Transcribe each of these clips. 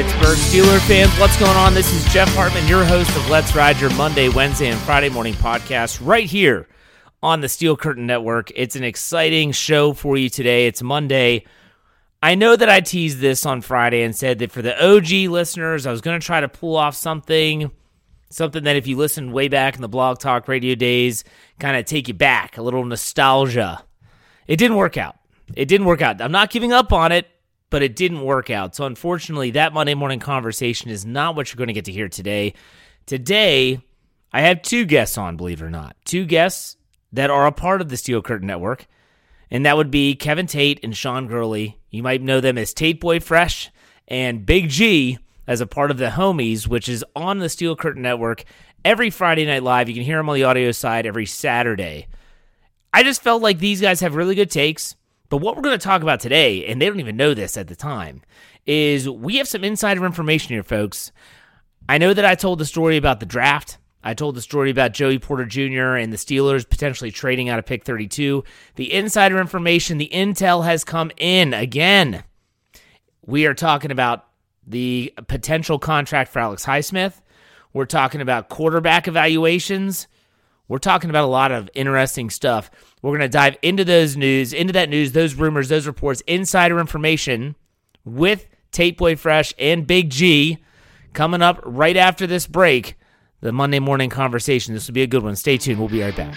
Pittsburgh Steeler fans, what's going on? This is Jeff Hartman, your host of Let's Ride, your Monday, Wednesday, and Friday morning podcast right here on the Steel Curtain Network. It's an exciting show for you today. It's Monday. I know that I teased this on Friday and said that for the OG listeners, I was going to try to pull off something, something that if you listened way back in the blog talk radio days, kind of take you back, a little nostalgia. It didn't work out. It didn't work out. I'm not giving up on it but it didn't work out. So, unfortunately, that Monday morning conversation is not what you're going to get to hear today. Today, I have two guests on, believe it or not. Two guests that are a part of the Steel Curtain Network, and that would be Kevin Tate and Sean Gurley. You might know them as Tate Boy Fresh and Big G as a part of the Homies, which is on the Steel Curtain Network every Friday night live. You can hear them on the audio side every Saturday. I just felt like these guys have really good takes. But what we're going to talk about today, and they don't even know this at the time, is we have some insider information here, folks. I know that I told the story about the draft. I told the story about Joey Porter Jr. and the Steelers potentially trading out of pick 32. The insider information, the intel has come in again. We are talking about the potential contract for Alex Highsmith. We're talking about quarterback evaluations. We're talking about a lot of interesting stuff. We're going to dive into those news, into that news, those rumors, those reports, insider information with Tate Boy Fresh and Big G coming up right after this break. The Monday morning conversation. This will be a good one. Stay tuned. We'll be right back.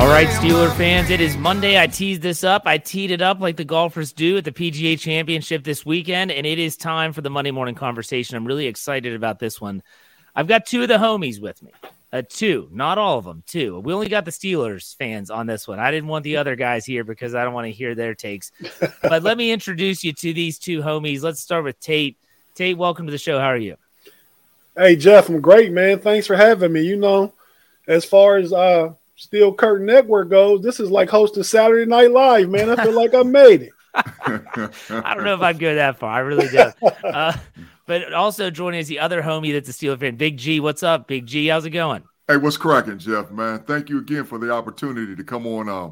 All right, Steeler fans, it is Monday. I teased this up. I teed it up like the golfers do at the PGA Championship this weekend, and it is time for the Monday morning conversation. I'm really excited about this one. I've got two of the homies with me. Uh, two, not all of them, two. We only got the Steelers fans on this one. I didn't want the other guys here because I don't want to hear their takes. but let me introduce you to these two homies. Let's start with Tate. Tate, welcome to the show. How are you? Hey Jeff, I'm great, man. Thanks for having me. You know, as far as uh Steel Curtain Network goes, this is like hosting Saturday Night Live, man. I feel like I made it. I don't know if I'd go that far. I really do. Uh, but also joining us the other homie that's a Steel fan, Big G. What's up, Big G? How's it going? Hey, what's cracking, Jeff? Man, thank you again for the opportunity to come on uh,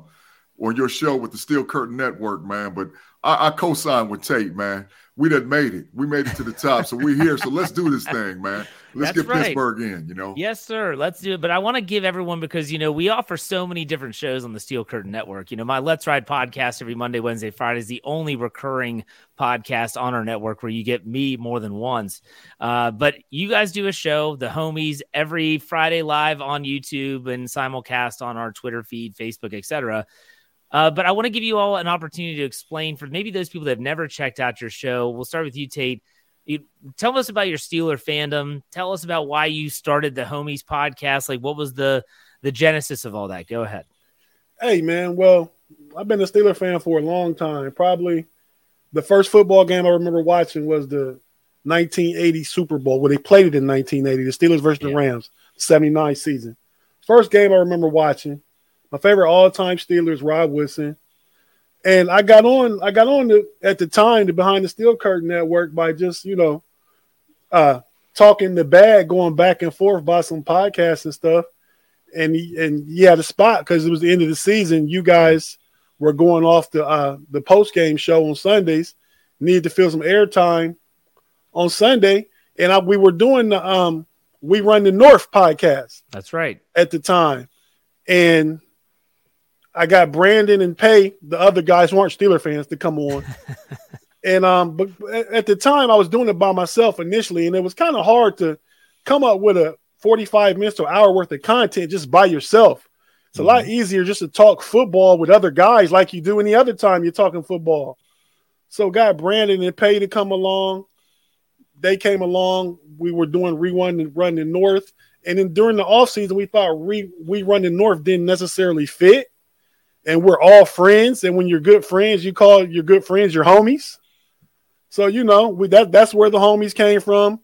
on your show with the Steel Curtain Network, man. But I, I co-sign with Tate, man. We done made it. We made it to the top, so we're here. So let's do this thing, man. Let's That's get right. Pittsburgh in. You know. Yes, sir. Let's do it. But I want to give everyone because you know we offer so many different shows on the Steel Curtain Network. You know, my Let's Ride podcast every Monday, Wednesday, Friday is the only recurring podcast on our network where you get me more than once. Uh, but you guys do a show, the homies, every Friday live on YouTube and simulcast on our Twitter feed, Facebook, etc. Uh, but I want to give you all an opportunity to explain for maybe those people that have never checked out your show. We'll start with you, Tate. You, tell us about your Steeler fandom. Tell us about why you started the Homies podcast. Like, what was the the genesis of all that? Go ahead. Hey, man. Well, I've been a Steeler fan for a long time. Probably the first football game I remember watching was the 1980 Super Bowl where they played it in 1980, the Steelers versus Yeah. the Rams, 79 season. First game I remember watching. My favorite all-time Steelers, Rob Wilson. And I got on, I got on the, at the time the Behind the Steel Curtain Network by just, you know, uh talking the bag, going back and forth by some podcasts and stuff. And he, and he had a spot because it was the end of the season. You guys were going off the uh the post game show on Sundays, needed to fill some airtime on Sunday, and I, we were doing the um We Run the North podcast. That's right. At the time. And I got Brandon and Pay, the other guys who aren't Steeler fans, to come on. and um, but at the time I was doing it by myself initially, and it was kind of hard to come up with a 45 minutes to hour worth of content just by yourself. It's a mm-hmm. lot easier just to talk football with other guys like you do any other time you're talking football. So got Brandon and Pay to come along. They came along. We were doing rerun and run the north. And then during the offseason, we thought re, we run the north didn't necessarily fit. And we're all friends. And when you're good friends, you call your good friends your homies. So you know, we, that that's where the homies came from.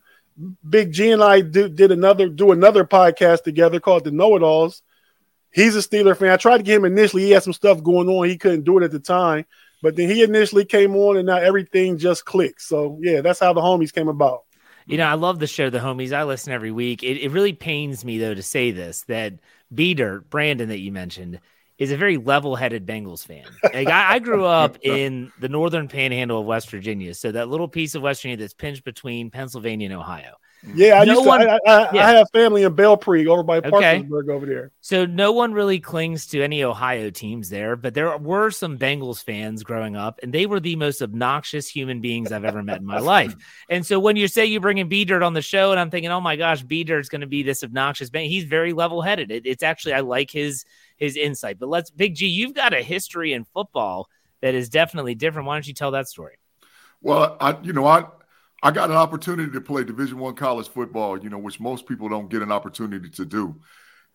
Big G and I do, did another do another podcast together called the Know It Alls. He's a Steeler fan. I tried to get him initially. He had some stuff going on. He couldn't do it at the time. But then he initially came on, and now everything just clicked. So yeah, that's how the homies came about. You know, I love the show, The Homies. I listen every week. It, it really pains me though to say this that B Dirt, Brandon, that you mentioned, is a very level-headed Bengals fan. Like I, I, grew up in the northern panhandle of West Virginia, so that little piece of West Virginia that's pinched between Pennsylvania and Ohio. Yeah, I no one, I, I, yeah. I, have family in Belpre over by Parkersburg okay. over there. So no one really clings to any Ohio teams there, but there were some Bengals fans growing up, and they were the most obnoxious human beings I've ever met in my life. And so when you say you're bringing B Dirt on the show, and I'm thinking, oh my gosh, B Dirt's going to be this obnoxious bang, he's very level headed. It, it's actually I like his his insight. But let's Big G, you've got a history in football that is definitely different. Why don't you tell that story? Well, I you know I I got an opportunity to play Division One college football, you know, which most people don't get an opportunity to do.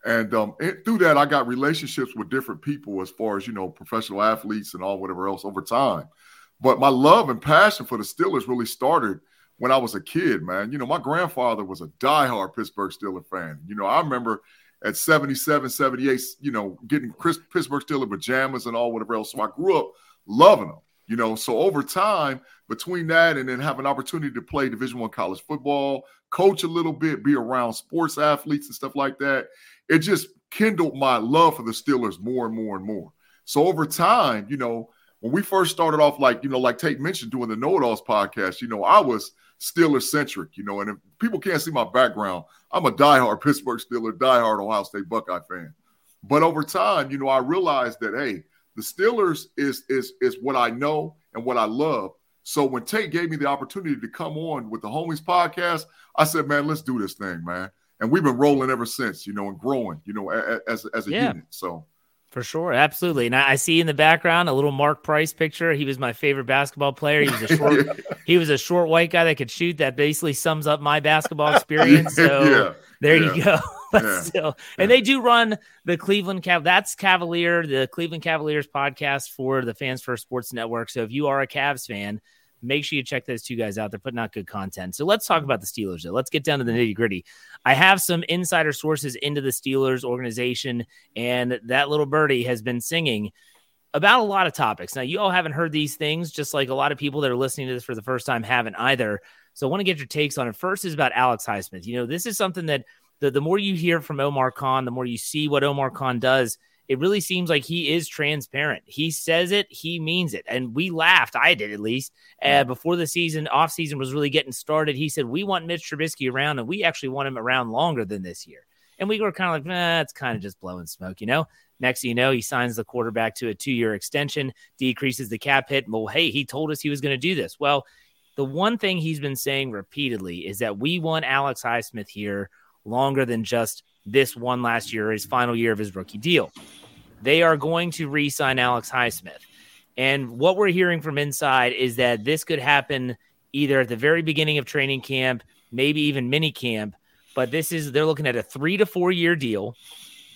And um, through that, I got relationships with different people as far as you know, professional athletes and all whatever else over time. But my love and passion for the Steelers really started when I was a kid, man. You know, my grandfather was a diehard Pittsburgh Steelers fan. You know, I remember at 77, 78, you know, getting Chris, Pittsburgh Steelers pajamas and all whatever else. So I grew up loving them. You know, so over time, between that and then have an opportunity to play Division One college football, coach a little bit, be around sports athletes and stuff like that, it just kindled my love for the Steelers more and more and more. So over time, you know, when we first started off, like you know, like Tate mentioned, doing the Know It Alls podcast, you know, I was Steelers centric, you know, and if people can't see my background, I'm a diehard Pittsburgh Steeler, diehard Ohio State Buckeye fan. But over time, you know, I realized that hey, the Steelers is is is what I know and what I love. So when Tate gave me the opportunity to come on with the Homies podcast, I said, "Man, let's do this thing, man." And we've been rolling ever since, you know, and growing, you know, as as a yeah. unit. So for sure, absolutely. And I, see in the background a little Mark Price picture. He was my favorite basketball player. He was a short, he was a short white guy that could shoot. That basically sums up my basketball experience. So yeah. there yeah. you go. but yeah. still, and they do run the Cleveland Cav. That's Cavalier, the Cleveland Cavaliers podcast for the Fans First Sports Network. So if you are a Cavs fan, make sure you check those two guys out. They're putting out good content. So let's talk about the Steelers, though. Let's get down to the nitty gritty. I have some insider sources into the Steelers organization, and that little birdie has been singing about a lot of topics. Now, you all haven't heard these things, just like a lot of people that are listening to this for the first time haven't either. So I want to get your takes on it. First is about Alex Highsmith. You know, this is something that the, the more you hear from Omar Khan, the more you see what Omar Khan does, it really seems like he is transparent. He says it, he means it. And we laughed, I did at least, uh, before the season, off season was really getting started. He said, We want Mitch Trubisky around, and we actually want him around longer than this year. And we were kind of like, it's kind of just blowing smoke, you know? Next you know, he signs the quarterback to a two year extension, decreases the cap hit. Well, hey, he told us he was going to do this. Well, the one thing he's been saying repeatedly is that we want Alex Highsmith here longer than just this one last year, his final year of his rookie deal. They are going to re sign Alex Highsmith. And what we're hearing from inside is that this could happen either at the very beginning of training camp, maybe even mini camp. But this is, they're looking at a three to four year deal,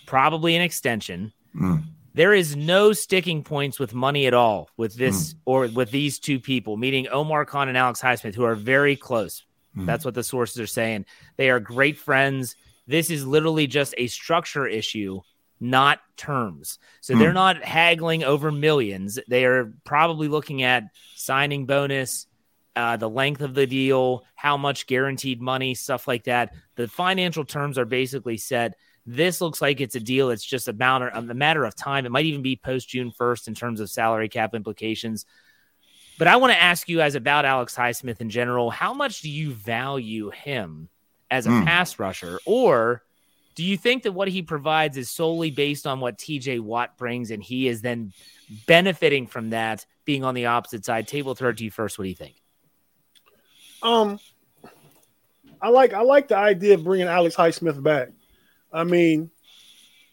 probably an extension. Mm. There is no sticking points with money at all with this mm. or with these two people, meeting Omar Khan and Alex Highsmith, who are very close. Mm. That's what the sources are saying. They are great friends. This is literally just a structure issue, not terms. So mm. they're not haggling over millions. They are probably looking at signing bonus, uh, the length of the deal, how much guaranteed money, stuff like that. The financial terms are basically set. This looks like it's a deal. It's just a matter, a matter of time. It might even be post June 1st in terms of salary cap implications. But I want to ask you guys about Alex Highsmith in general. How much do you value him as a mm. pass rusher, or do you think that what he provides is solely based on what TJ Watt brings, and he is then benefiting from that being on the opposite side? Table throw to you first. What do you think? Um, I like I like the idea of bringing Alex Highsmith back. I mean,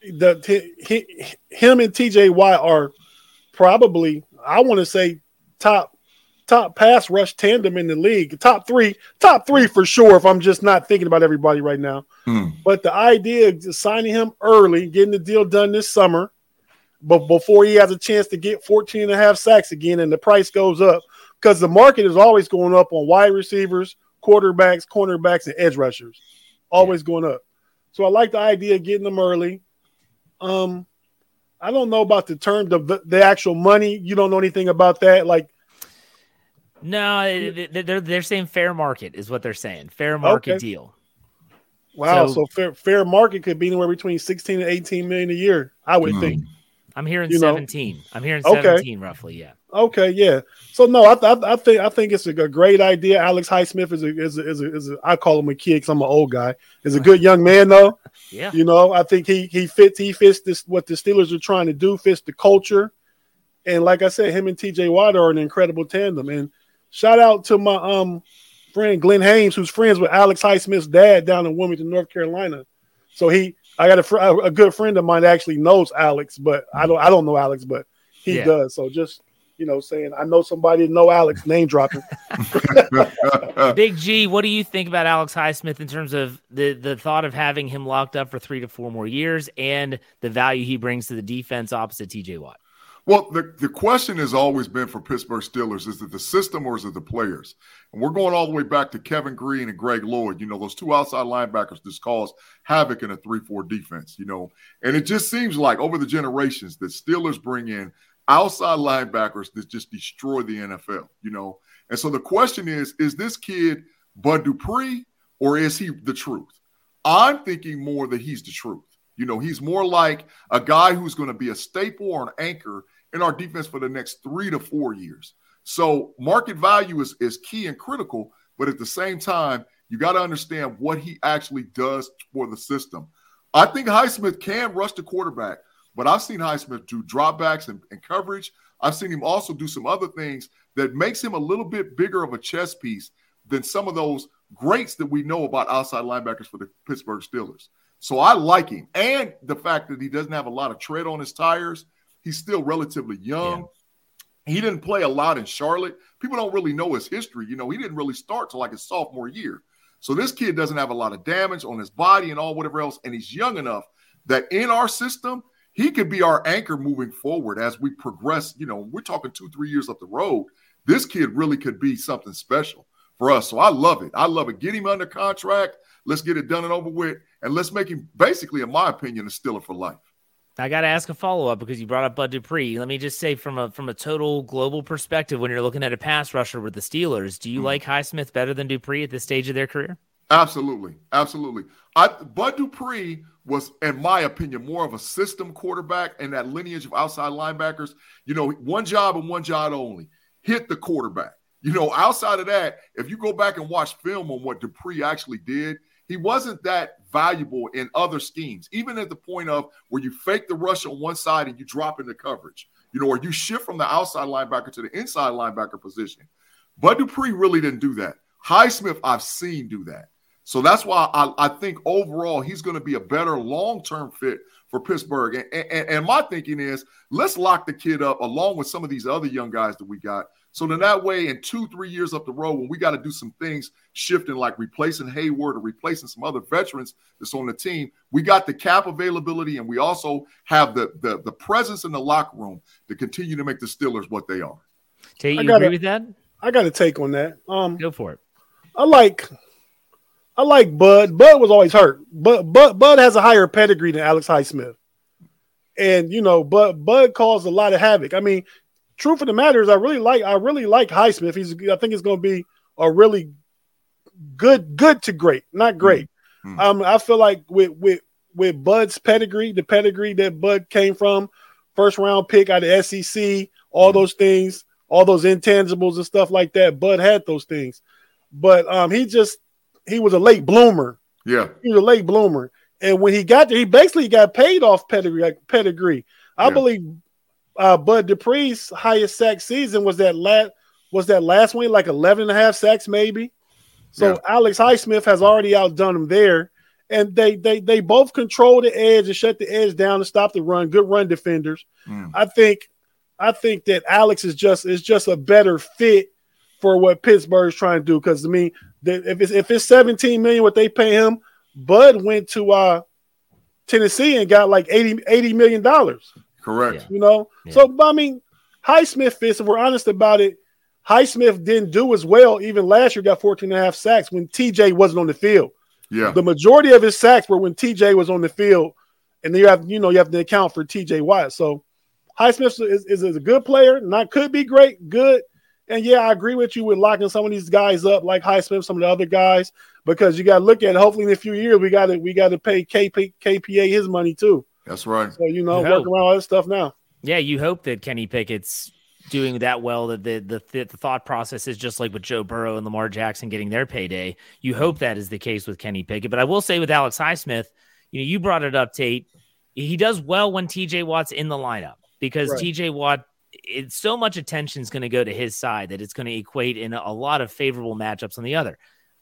the he, him and TJ Watt are probably I want to say top top pass rush tandem in the league. Top three, top three for sure. If I'm just not thinking about everybody right now, hmm. but the idea of signing him early, getting the deal done this summer, but before he has a chance to get 14 and a half sacks again, and the price goes up because the market is always going up on wide receivers, quarterbacks, cornerbacks, and edge rushers, always going up. So I like the idea of getting them early. Um, I don't know about the term, the the actual money. You don't know anything about that, like. No, they're they're saying fair market is what they're saying. Fair market okay. deal. Wow, so, so, fair fair market could be anywhere between 16 and 18 million a year, I would mm. think. I'm hearing you 17. Know? I'm hearing 17 okay. roughly, yeah. Okay, yeah. So no, I, th- I think I think it's a, a, great idea. Alex Highsmith is a is a, is a, is a I call him a kid because I'm an old guy. Is a good young man though. yeah. You know, I think he he fits he fits this what the Steelers are trying to do. Fits the culture, and like I said, him and T.J. Watt are an incredible tandem. And shout out to my um friend Glenn Haynes, who's friends with Alex Highsmith's dad down in Wilmington, North Carolina. So he, I got a, fr- a good friend of mine actually knows Alex, but I don't I don't know Alex, but he yeah. does. So just you know, saying I know somebody know Alex name dropping. Big G, what do you think about Alex Highsmith in terms of the the thought of having him locked up for three to four more years and the value he brings to the defense opposite TJ Watt? Well, the, the question has always been for Pittsburgh Steelers is it the system or is it the players? And we're going all the way back to Kevin Greene and Greg Lloyd. You know, those two outside linebackers just cause havoc in a 3 4 defense, you know. And it just seems like over the generations that Steelers bring in outside linebackers that just destroy the NFL, you know. And so the question is, is this kid Bud Dupree or is he the truth? I'm thinking more that he's the truth. You know, he's more like a guy who's going to be a staple or an anchor in our defense for the next three to four years. So market value is, is key and critical, but at the same time, you got to understand what he actually does for the system. I think Highsmith can rush the quarterback. But I've seen Highsmith do dropbacks and, and coverage. I've seen him also do some other things that makes him a little bit bigger of a chess piece than some of those greats that we know about outside linebackers for the Pittsburgh Steelers. So I like him. And the fact that he doesn't have a lot of tread on his tires, he's still relatively young. Yeah. He didn't play a lot in Charlotte. People don't really know his history. You know, he didn't really start till like his sophomore year. So this kid doesn't have a lot of damage on his body and all whatever else. And he's young enough that in our system, he could be our anchor moving forward as we progress. You know, we're talking two, three years up the road. This kid really could be something special for us. So I love it. I love it. Get him under contract. Let's get it done and over with. And let's make him basically, in my opinion, a Steeler for life. I got to ask a follow up because you brought up Bud Dupree. Let me just say, from a from a total global perspective, when you're looking at a pass rusher with the Steelers, do you mm-hmm. like Highsmith better than Dupree at this stage of their career? Absolutely, absolutely. I, Bud Dupree was, in my opinion, more of a system quarterback and that lineage of outside linebackers. You know, one job and one job only hit the quarterback. You know, outside of that, if you go back and watch film on what Dupree actually did, he wasn't that valuable in other schemes, even at the point of where you fake the rush on one side and you drop into coverage, you know, or you shift from the outside linebacker to the inside linebacker position. But Dupree really didn't do that. Highsmith, I've seen do that. So that's why I, I think overall he's going to be a better long term fit for Pittsburgh. And, and, and, my thinking is let's lock the kid up along with some of these other young guys that we got. So then that way, in two, three years up the road, when we got to do some things shifting, like replacing Heyward or replacing some other veterans that's on the team, we got the cap availability and we also have the the, the presence in the locker room to continue to make the Steelers what they are. Tate, you gotta, agree with that? I got a take on that. Um, Go for it. I like I like Bud. Bud was always hurt. But Bud, Bud has a higher pedigree than Alex Highsmith. And you know, Bud Bud caused a lot of havoc. I mean, truth of the matter is I really like I really like Highsmith. He's I think he's gonna be a really good, good to great, not great. Mm-hmm. Um, I feel like with with with Bud's pedigree, the pedigree that Bud came from, first round pick out of SEC, all mm-hmm. those things, all those intangibles and stuff like that. Bud had those things, but um, he just he was a late bloomer Yeah. He was a late bloomer. And when he got there, he basically got paid off pedigree. Like pedigree. I Yeah. believe uh, Bud Dupree's highest sack season was that last was that last one, like 11 and a half sacks, maybe. So Yeah. Alex Highsmith has already outdone him there. And they they they both control the edge and shut the edge down and stop the run. Good run defenders. Mm. I think I think that Alex is just is just a better fit for what Pittsburgh's trying to do. Because I mean, if it's if it's 17 million what they pay him, Bud went to uh Tennessee and got like 80, 80 million dollars. Correct. You know, Yeah. so but I mean, Highsmith fits. If we're honest about it, Highsmith didn't do as well. Even last year, got 14 and a half sacks when TJ wasn't on the field. Yeah. The majority of his sacks were when TJ was on the field, and then you have you know you have to account for TJ Watt. So Highsmith is, is, is a good player. Not could be great, good. And yeah, I agree with you with locking some of these guys up, like Highsmith, some of the other guys, because you got to look at. It. Hopefully, in a few years, we got to we got to pay KP, KPA his money too. That's right. So you know, You work hope. around all this stuff now. Yeah, you hope that Kenny Pickett's doing that well. That the, the the thought process is just like with Joe Burrow and Lamar Jackson getting their payday. You hope that is the case with Kenny Pickett. But I will say with Alex Highsmith, you know, you brought it up, Tate. He does well when TJ Watt's in the lineup because Right. TJ Watt. It's so much attention is going to go to his side that it's going to equate in a lot of favorable matchups on the other.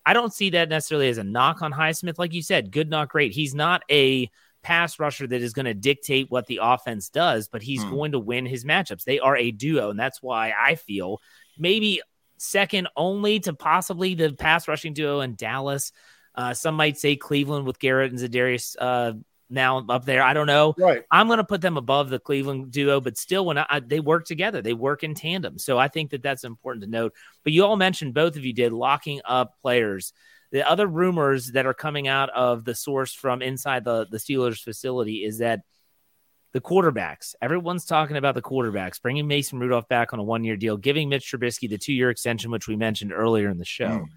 I don't see that necessarily as a knock on Highsmith. Like you said, good, not great. He's not a pass rusher that is going to dictate what the offense does, but he's Hmm. going to win his matchups. They are a duo, and that's why I feel maybe second only to possibly the pass rushing duo in Dallas. Uh, some might say Cleveland with Garrett and Za'Darius uh, now up there. I don't know. Right. I'm going to put them above the Cleveland duo, but still, when I, I- they work together, they work in tandem. So I think that that's important to note. But you all mentioned both of you did locking up players. The other rumors that are coming out of the source from inside the the Steelers facility is that the quarterbacks, everyone's talking about the quarterbacks, bringing Mason Rudolph back on a one year deal, giving Mitch Trubisky the two year extension, which we mentioned earlier in the show. Mm.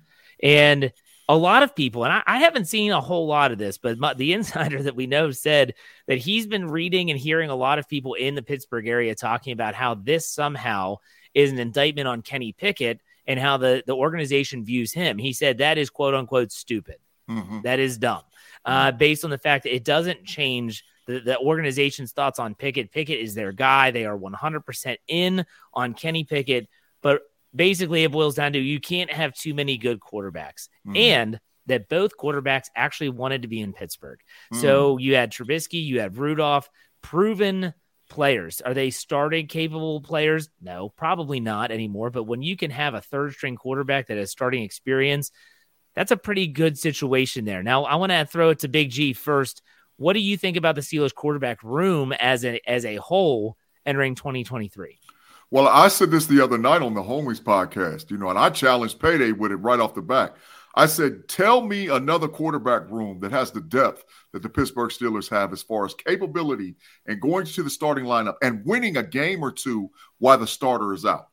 And a lot of people, and I, I haven't seen a whole lot of this, but my, the insider that we know said that he's been reading and hearing a lot of people in the Pittsburgh area talking about how this somehow is an indictment on Kenny Pickett and how the, the organization views him. He said that is quote unquote stupid. Mhm. That is dumb, uh, based on the fact that it doesn't change the, the organization's thoughts on Pickett. Pickett is their guy. They are 100% in on Kenny Pickett. But basically, it boils down to you can't have too many good quarterbacks. Mhm. And that both quarterbacks actually wanted to be in Pittsburgh. So you had Trubisky, you had Rudolph, proven players. Are they starting capable players? No, probably not anymore. But when you can have a third string quarterback that has starting experience, that's a pretty good situation there. Now, I want to throw it to Big G first. What do you think about the Steelers quarterback room as a as a whole entering 2023? Well, I said this the other night on the Homies podcast, you know, and I challenged Payday with it right off the bat. I said, tell me another quarterback room that has the depth that the Pittsburgh Steelers have as far as capability and going to the starting lineup and winning a game or two while the starter is out.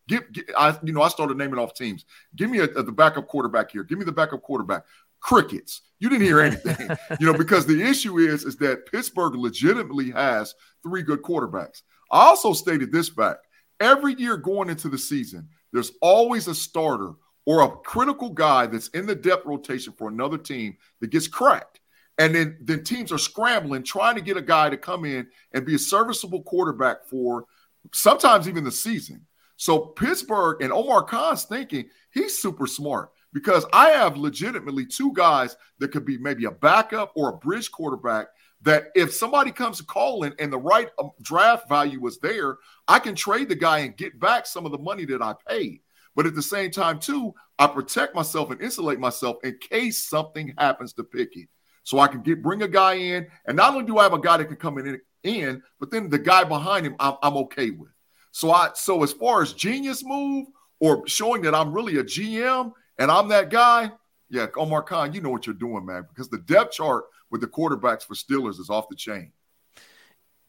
I, you know, I started naming off teams. Give me a, a- the backup quarterback here. Give me the backup quarterback. Crickets. You didn't hear anything, you know, because the issue is is that Pittsburgh legitimately has three good quarterbacks. I also stated this fact every year going into the season, there's always a starter or a critical guy that's in the depth rotation for another team that gets cracked. And then, then teams are scrambling, trying to get a guy to come in and be a serviceable quarterback for sometimes even the season. So Pittsburgh and Omar Khan's thinking he's super smart because I have legitimately two guys that could be maybe a backup or a bridge quarterback that if somebody comes calling and the right um, draft value was there, I can trade the guy and get back some of the money that I paid. But at the same time, too, I protect myself and insulate myself in case something happens to Pickett. So I can get bring a guy in, and not only do I have a guy that can come in, in but then the guy behind him, I'm, I'm okay with. So I so as far as genius move or showing that I'm really a GM and I'm that guy, yeah, Omar Khan, you know what you're doing, man, because the depth chart with the quarterbacks for Steelers is off the chain.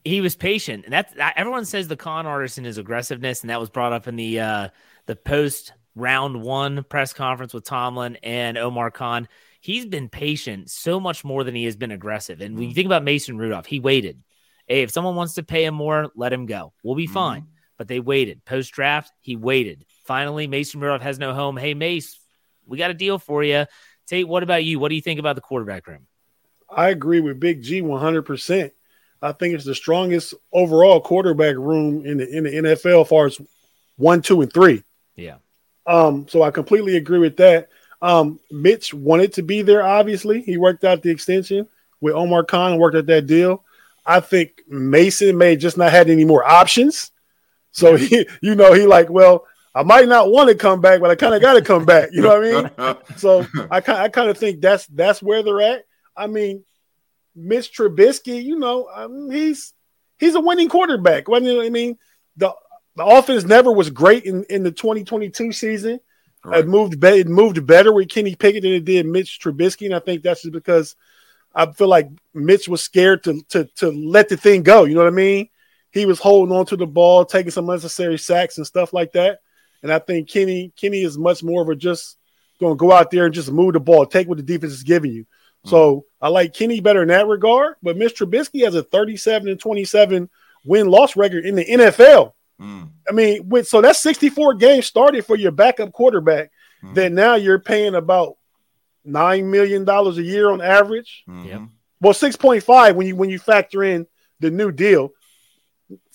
he was patient, and that's that- everyone says the con artist in his aggressiveness, and that was brought up in the uh, the post round one press conference with Tomlin and Omar Khan. He's been patient so much more than he has been aggressive. And when you mm-hmm. think about Mason Rudolph, he waited. Hey, if someone wants to pay him more, let him go. We'll be mm-hmm. fine. But they waited. Post draft, he waited. Finally, Mason Rudolph has no home. Hey, Mace, we got a deal for you. Tate, what about you? What do you think about the quarterback room? I agree with Big G 100%. I think it's the strongest overall quarterback room in the in the NFL as far as one, two, and three. Yeah. Um, so I completely agree with that. Um, Mitch wanted to be there, obviously. He worked out the extension with Omar Khan and worked out that deal. I think Mason may just not had any more options. So he, you know, he like, well, I might not want to come back, but I kind of got to come back. You know what I mean? so I kind I kind of think that's that's where they're at. I mean, Mitch Trubisky, you know, um, he's he's a winning quarterback. I mean, the the offense never was great in, in the 2022 season. Right. It moved be- it moved better with Kenny Pickett than it did Mitch Trubisky, and I think that's just because I feel like Mitch was scared to to to let the thing go. You know what I mean? He was holding on to the ball, taking some unnecessary sacks and stuff like that. And I think Kenny Kenny is much more of a just going to go out there and just move the ball, take what the defense is giving you. Mm. So I like Kenny better in that regard. But Mitch Trubisky has a 37 and 27 win loss record in the NFL. Mm. I mean, with so that's 64 games started for your backup quarterback. Mm. That now you're paying about nine million dollars a year on average. Mm-hmm. Yeah. Well, 6.5 when you when you factor in the new deal.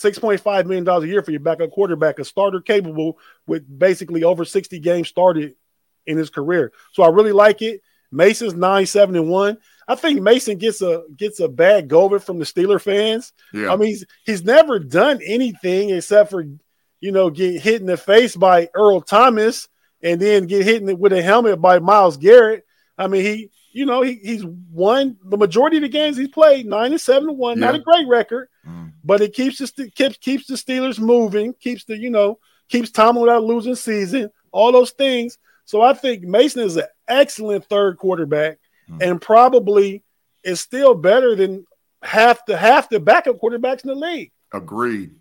$6.5 million a year for your backup quarterback, a starter capable with basically over 60 games started in his career. So I really like it. Mason's 9, 7, and 1. I think Mason gets a gets a bad going from the Steeler fans. Yeah. I mean, he's, he's never done anything except for, you know, get hit in the face by Earl Thomas and then get hit with a helmet by Myles Garrett. I mean, he, you know, he, he's won the majority of the games he's played, nine and seven to one. Yeah. Not a great record, mm. but it keeps the keeps keeps the Steelers moving, keeps the you know keeps Tomlin without losing season, all those things. So I think Mason is an excellent third quarterback, mm. and probably is still better than half the half the backup quarterbacks in the league. Agreed.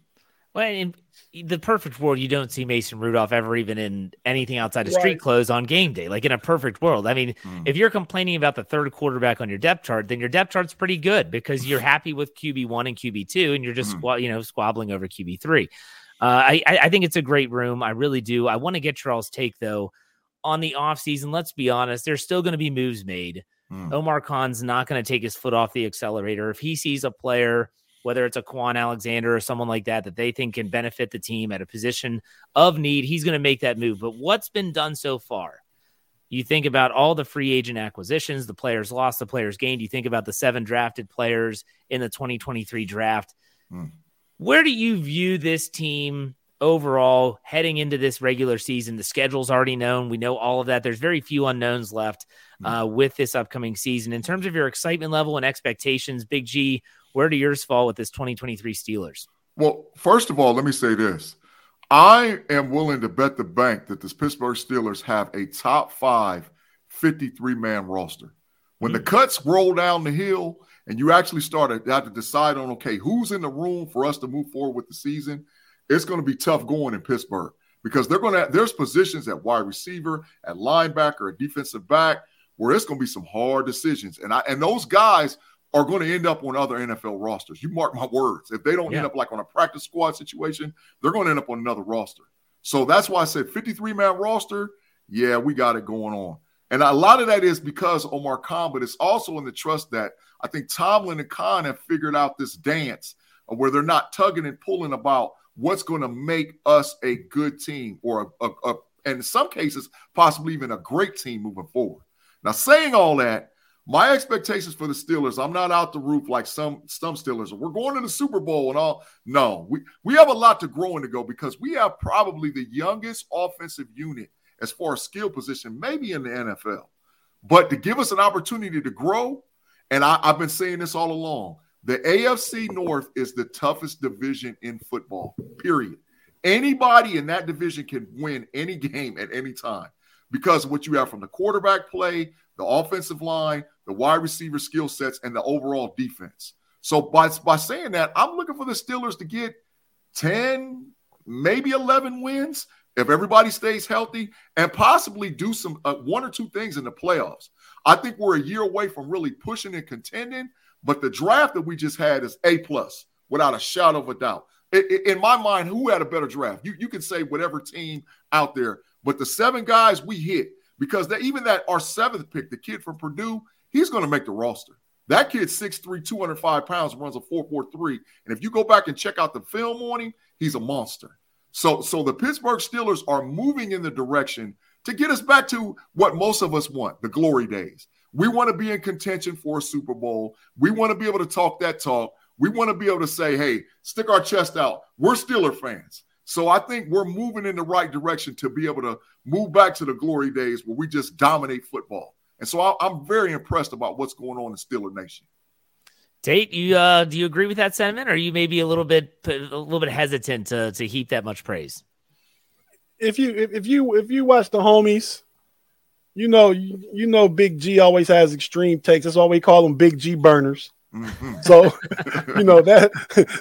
Well, in the perfect world, you don't see Mason Rudolph ever even in anything outside of right. street clothes on game day. Like in a perfect world, I mean, mm. if you're complaining about the third quarterback on your depth chart, then your depth chart's pretty good because you're happy with QB one and QB two, and you're just mm. you know squabbling over QB three. Uh, I I think it's a great room. I really do. I want to get Charles' take though on the offseason. Let's be honest, there's still going to be moves made. Mm. Omar Khan's not going to take his foot off the accelerator if he sees a player whether it's a Kwon Alexander or someone like that that they think can benefit the team at a position of need, he's going to make that move. But what's been done so far? You think about all the free agent acquisitions, the players lost, the players gained. You think about the seven drafted players in the 2023 draft. Hmm. Where do you view this team overall heading into this regular season? The schedule's already known. We know all of that. There's very few unknowns left hmm. uh, with this upcoming season. In terms of your excitement level and expectations, Big G, where do yours fall with this 2023 Steelers? Well, first of all, let me say this. I am willing to bet the bank that the Pittsburgh Steelers have a top five 53 man roster. When mm-hmm. the cuts roll down the hill and you actually start to have to decide on, okay, who's in the room for us to move forward with the season, it's going to be tough going in Pittsburgh because they're going to, there's positions at wide receiver, at linebacker, at defensive back, where it's going to be some hard decisions. And I, and those guys are going to end up on other NFL rosters. You mark my words. If they don't yeah. end up like on a practice squad situation, they're going to end up on another roster. So that's why I said 53 man roster. Yeah, we got it going on. And a lot of that is because Omar Khan, but it's also in the trust that I think Tomlin and Khan have figured out this dance where they're not tugging and pulling about what's going to make us a good team or a, a, a and in some cases, possibly even a great team moving forward. Now, saying all that, my expectations for the Steelers, I'm not out the roof like some some Steelers. We're going to the Super Bowl and all. No, we we have a lot to grow and to go because we have probably the youngest offensive unit as far as skill position, maybe in the NFL. But to give us an opportunity to grow, and I, I've been saying this all along, the AFC North is the toughest division in football. Period. Anybody in that division can win any game at any time because of what you have from the quarterback play, the offensive line, the wide receiver skill sets, and the overall defense. So by, by saying that, I'm looking for the Steelers to get 10, maybe 11 wins if everybody stays healthy and possibly do some uh, one or two things in the playoffs. I think we're a year away from really pushing and contending, but the draft that we just had is A plus without a shadow of a doubt. in my mind, who had a better draft? You, you can say whatever team out there, but the seven guys we hit – because that even that our seventh pick, the kid from Purdue, he's going to make the roster. That kid, 6'3, 205 pounds, runs a 4'4'3. And if you go back and check out the film on him, he's a monster. So, so the Pittsburgh Steelers are moving in the direction to get us back to what most of us want the glory days. We want to be in contention for a Super Bowl. We want to be able to talk that talk. We want to be able to say, hey, stick our chest out. We're Steeler fans. So I think we're moving in the right direction to be able to move back to the glory days where we just dominate football. And so I, am very impressed about what's going on in Steeler Nation. Tate, you uh, do you agree with that sentiment, or are you maybe a little bit a little bit hesitant to to heap that much praise? If you if, if you if you watch the homies, you know you, you know Big G always has extreme takes. That's why we call them Big G burners. Mm-hmm. So you know that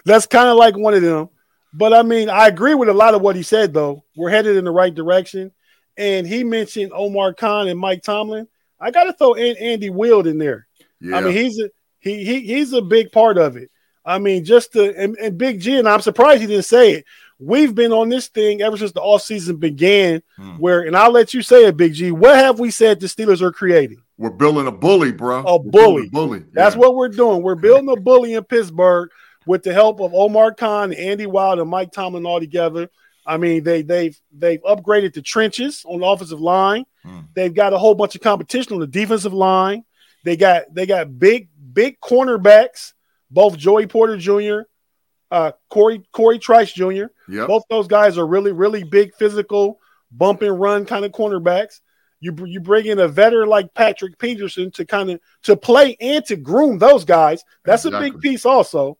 that's kind of like one of them. But I mean, I agree with a lot of what he said, though. We're headed in the right direction. And he mentioned Omar Khan and Mike Tomlin. I got to throw in Andy Weidl in there. Yeah. I mean, he's a he, he he's a big part of it. I mean, just to and, and Big G, and I'm surprised he didn't say it. We've been on this thing ever since the offseason began, hmm. where, and I'll let you say it, Big G. What have we said the Steelers are creating? We're building a bully, bro. A bully. A bully. Yeah. That's what we're doing. We're building a bully in Pittsburgh with the help of Omar Khan, Andy Weidl, and Mike Tomlin all together. I mean, they they've they've upgraded the trenches on the offensive line. Hmm. They've got a whole bunch of competition on the defensive line. They got they got big big cornerbacks, both Joey Porter Jr., uh, Cory Cory Trice Jr. Yep. Both those guys are really really big, physical, bump and run kind of cornerbacks. You you bring in a veteran like Patrick Peterson to kind of to play and to groom those guys. That's exactly. a big piece also.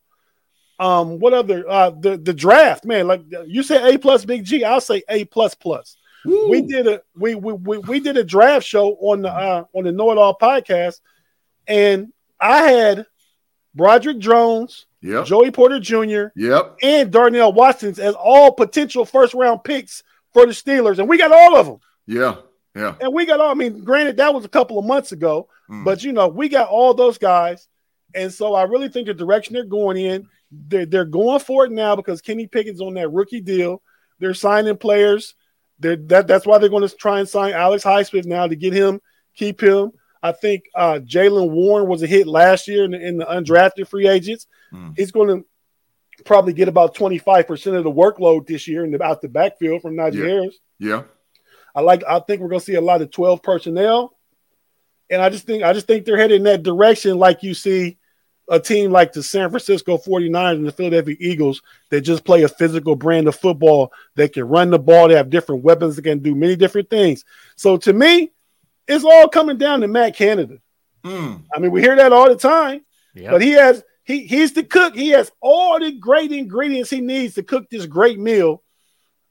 Um, what other uh the the draft, man? Like you said, A plus Big G. I'll say A plus plus. We did a we, we we we did a draft show on the uh on the Know It All podcast, and I had Broderick Jones, yep. Joey Porter Jr., yep, and Darnell Watkins as all potential first round picks for the Steelers, and we got all of them. Yeah, yeah, and we got all. I mean, granted, that was a couple of months ago, mm. but you know, we got all those guys, and so I really think the direction they're going in they're, they're going for it now because Kenny Pickett's on that rookie deal. They're signing players. They're, that, that's why they're going to try and sign Alex Highsmith now to get him, keep him. I think uh, Jaylen Warren was a hit last year in the, in the undrafted free agents. Mm. He's going to probably get about 25% of the workload this year in the, out the backfield from Najee yeah. Harris. Yeah. I like I think we're going to see a lot of 12 personnel. And I just think I just think they're headed in that direction like you see a team like the San Francisco 49ers and the Philadelphia Eagles that just play a physical brand of football. They can run the ball, they have different weapons, they can do many different things. So to me, it's all coming down to Matt Canada. Mm. I mean, we hear that all the time, yep. but he has he he's the cook. He has all the great ingredients he needs to cook this great meal.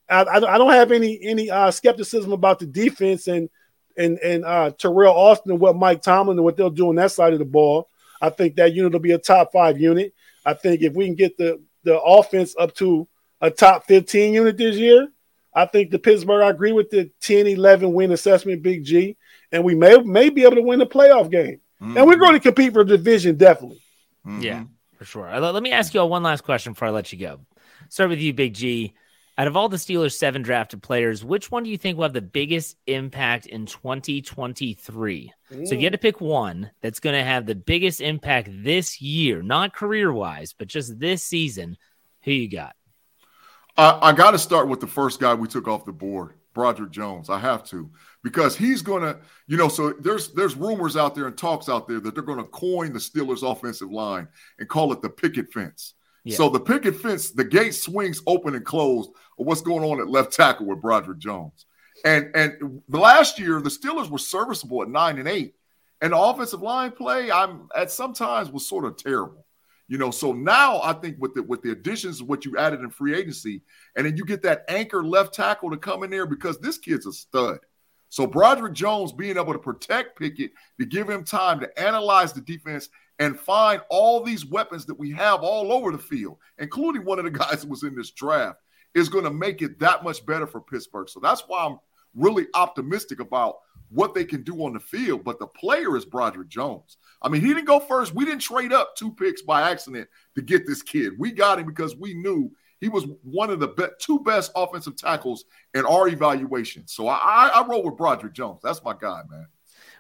I, I, I don't have any any uh, skepticism about the defense and and and uh, Teryl Austin and what Mike Tomlin and what they'll do on that side of the ball. I think that unit will be a top five unit. I think if we can get the the offense up to a top 15 unit this year, I think the Pittsburgh, I agree with the 10 11 win assessment, Big G, and we may, may be able to win the playoff game. Mm-hmm. And we're going to compete for the division, definitely. Mm-hmm. Yeah, for sure. Let me ask you all one last question before I let you go. Start with you, Big G. Out of all the Steelers' seven drafted players, which one do you think will have the biggest impact in 2023? Mm. So you had to pick one that's going to have the biggest impact this year, not career wise, but just this season. Who you got? I, I got to start with the first guy we took off the board, Broderick Jones. I have to because he's going to, you know, so there's there's rumors out there and talks out there that they're going to coin the Steelers' offensive line and call it the picket fence. Yeah. So the picket fence, the gate swings open and closed of what's going on at left tackle with Broderick Jones. And and the last year, the Steelers were serviceable at nine and eight. And the offensive line play, I'm at sometimes was sort of terrible. You know, so now I think with the with the additions what you added in free agency, and then you get that anchor left tackle to come in there because this kid's a stud. So Broderick Jones being able to protect Pickett to give him time to analyze the defense and find all these weapons that we have all over the field, including one of the guys that was in this draft, is going to make it that much better for Pittsburgh. So that's why I'm really optimistic about what they can do on the field. But the player is Broderick Jones. I mean, he didn't go first. We didn't trade up two picks by accident to get this kid. We got him because we knew he was one of the be- two best offensive tackles in our evaluation. So I, I, I roll with Broderick Jones. That's my guy, man.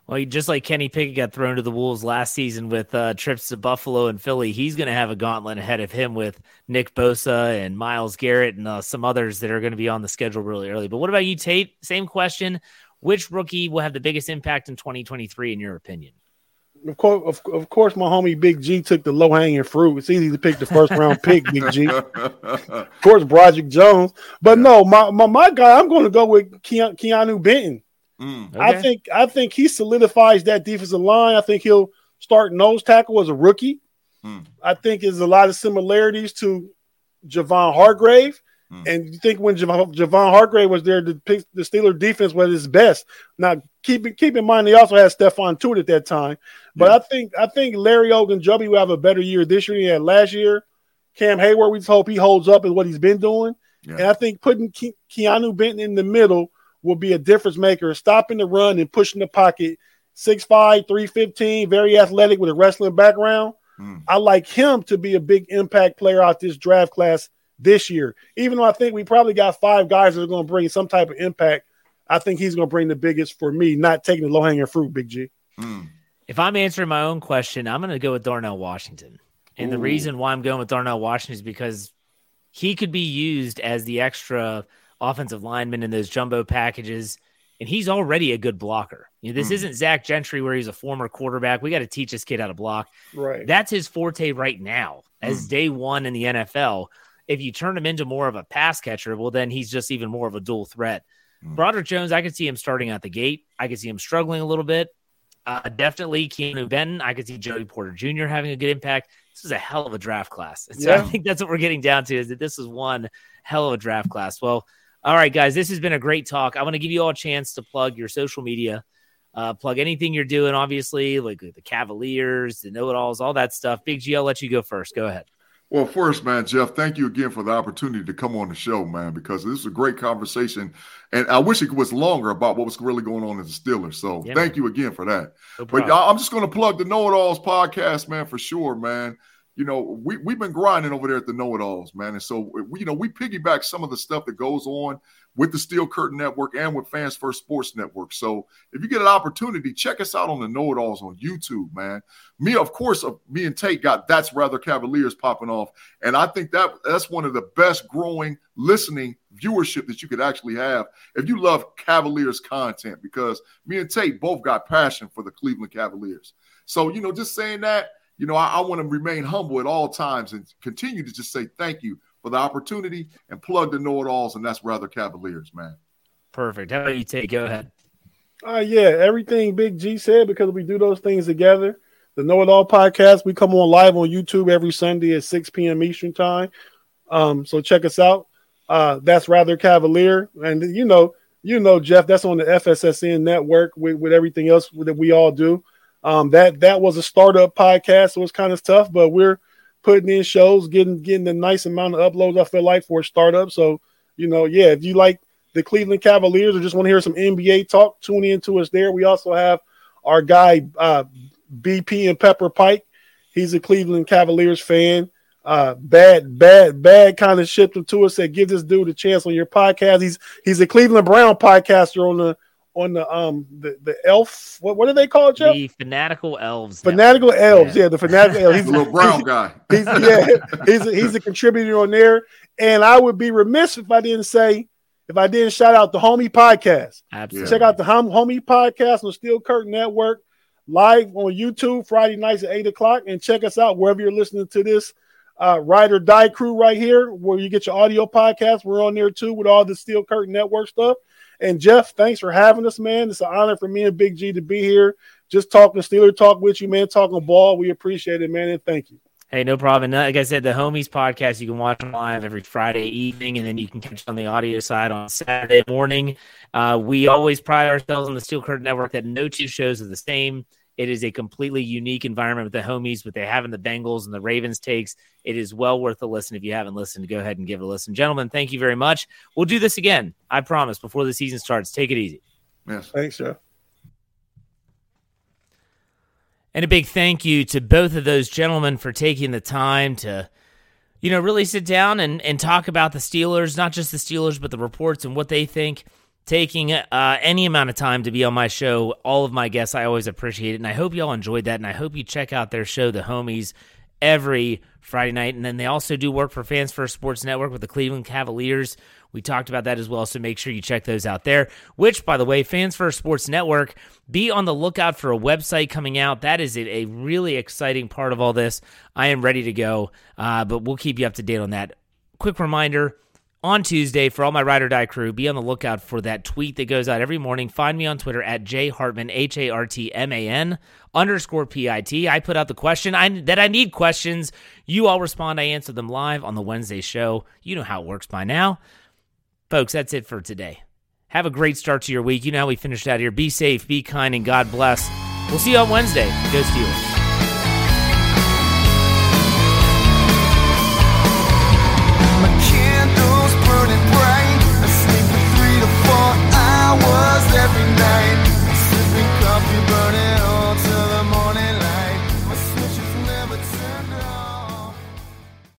Well, just like Kenny Pickett got thrown to the wolves last season with uh, trips to Buffalo and Philly, he's going to have a gauntlet ahead of him with Nick Bosa and Myles Garrett and uh, some others that are going to be on the schedule really early. But what about you, Tate? Same question. Which rookie will have the biggest impact in 2023, in your opinion? Of course, of, of course, my homie Big G took the low hanging fruit. It's easy to pick the first round pick, Big G. Of course, Broderick Jones. But no, my, my, my guy, I'm going to go with Keanu, Keanu Benton. Mm, okay. I think I think he solidifies that defensive line. I think he'll start nose tackle as a rookie. Mm. I think there's a lot of similarities to Javon Hargrave. Mm. And you think when Javon, Javon Hargrave was there, the, the Steeler defense was his best. Now, keep keep in mind they also had Stephon Tuitt at that time. But yeah. I think I think Larry Ogunjobi will have a better year this year than he had last year. Cam Heyward, we just hope he holds up in what he's been doing. Yeah. And I think putting Ke- Keanu Benton in the middle will be a difference maker, stopping the run and pushing the pocket. 6'5, 315, very athletic with a wrestling background. Mm. I like him to be a big impact player out this draft class this year. Even though I think we probably got five guys that are going to bring some type of impact, I think he's going to bring the biggest for me, not taking the low hanging fruit, Big G. Mm. If I'm answering my own question, I'm going to go with Darnell Washington. And Ooh. the reason why I'm going with Darnell Washington is because he could be used as the extra offensive lineman in those jumbo packages. And he's already a good blocker. You know, this mm. isn't Zach Gentry where he's a former quarterback. We got to teach this kid how to block. Right. That's his forte right now as mm. day one in the NFL. If you turn him into more of a pass catcher, well, then he's just even more of a dual threat. Mm. Broderick Jones, I could see him starting out the gate. I could see him struggling a little bit. Uh, definitely Keanu Benton. I could see Joey Porter Jr. having a good impact. This is a hell of a draft class. So yeah. I think that's what we're getting down to is that this is one hell of a draft class. Well, all right, guys, this has been a great talk. I want to give you all a chance to plug your social media, uh, plug anything you're doing, obviously, like the Cavaliers, the know it alls, all that stuff. Big G, I'll let you go first. Go ahead. Well, first, man, Jeff, thank you again for the opportunity to come on the show, man, because this is a great conversation. And I wish it was longer about what was really going on in the Steelers. So yeah, thank man. you again for that. No but I'm just going to plug the Know It Alls podcast, man, for sure, man you know, we, we've been grinding over there at the Know It Alls, man. And so, we, you know, we piggyback some of the stuff that goes on with the Steel Curtain Network and with Fans First Sports Network. So, if you get an opportunity, check us out on the Know It Alls on YouTube, man. Me, of course, me and Tate got That's Rather Cavaliers popping off. And I think that that's one of the best growing listening viewership that you could actually have if you love Cavaliers content because me and Tate both got passion for the Cleveland Cavaliers. So, you know, just saying that you know, I, I want to remain humble at all times and continue to just say thank you for the opportunity and plug the know it alls, and that's rather Cavaliers, man. Perfect. How about you, Tate? Go ahead. Uh, yeah, everything Big G said because we do those things together. The Know It All podcast, we come on live on YouTube every Sunday at 6 p.m. Eastern Time. Um, so check us out. Uh, that's rather Cavalier, and you know, you know, Jeff, that's on the FSSN network with, with everything else that we all do. Um, that that was a startup podcast, so it's kind of tough, but we're putting in shows, getting getting a nice amount of uploads. I feel like for a startup. So you know, yeah, if you like the Cleveland Cavaliers or just want to hear some NBA talk, tune in to us there. We also have our guy uh, BP and Pepper Pike. He's a Cleveland Cavaliers fan. Uh, bad, bad, bad kind of shipped him to us. Said, give this dude a chance on your podcast. He's he's a Cleveland Brown podcaster on the on the um the, the elf what what do they call it Jeff? the fanatical elves fanatical network. elves yeah. yeah. the fanatical elves he's a little brown he's, guy he's, yeah he's a, he's a contributor on there and I would be remiss if I didn't say if I didn't shout out the homie podcast absolutely check out the hom- homie podcast on Steel Curtain Network live on YouTube Friday nights at eight o'clock and check us out wherever you're listening to this uh, Ride or Die crew right here where you get your audio podcast we're on there too with all the Steel Curtain Network stuff and Jeff, thanks for having us, man. It's an honor for me and Big G to be here. Just talking Steeler talk with you, man. Talking ball. We appreciate it, man. And thank you. Hey, no problem. And like I said, the Homies podcast, you can watch live every Friday evening, and then you can catch on the audio side on Saturday morning. Uh, we always pride ourselves on the Steel Curtain Network that no two shows are the same. It is a completely unique environment with the homies, with they having the Bengals and the Ravens takes. It is well worth a listen. If you haven't listened, go ahead and give it a listen. Gentlemen, thank you very much. We'll do this again. I promise before the season starts. Take it easy. Yes. Thanks, Jeff. And a big thank you to both of those gentlemen for taking the time to, you know, really sit down and, and talk about the Steelers, not just the Steelers, but the reports and what they think. Taking uh, any amount of time to be on my show. All of my guests, I always appreciate it. And I hope you all enjoyed that. And I hope you check out their show, The Homies, every Friday night. And then they also do work for Fans First Sports Network with the Cleveland Cavaliers. We talked about that as well, so make sure you check those out there. Which, by the way, Fans First Sports Network, be on the lookout for a website coming out. That is a, really exciting part of all this. I am ready to go, uh, but we'll keep you up to date on that. Quick reminder on Tuesday for all my ride or die crew. Be on the lookout for that tweet that goes out every morning. Find me on Twitter at J Hartman H A R T M A N underscore P I T. I put out the question I, that I need questions. You all respond. I answer them live on the Wednesday show. You know how it works by now. Folks, that's it for today. Have a great start to your week. You know how we finished out here. Be safe, be kind, and God bless. We'll see you on Wednesday. Go Steelers.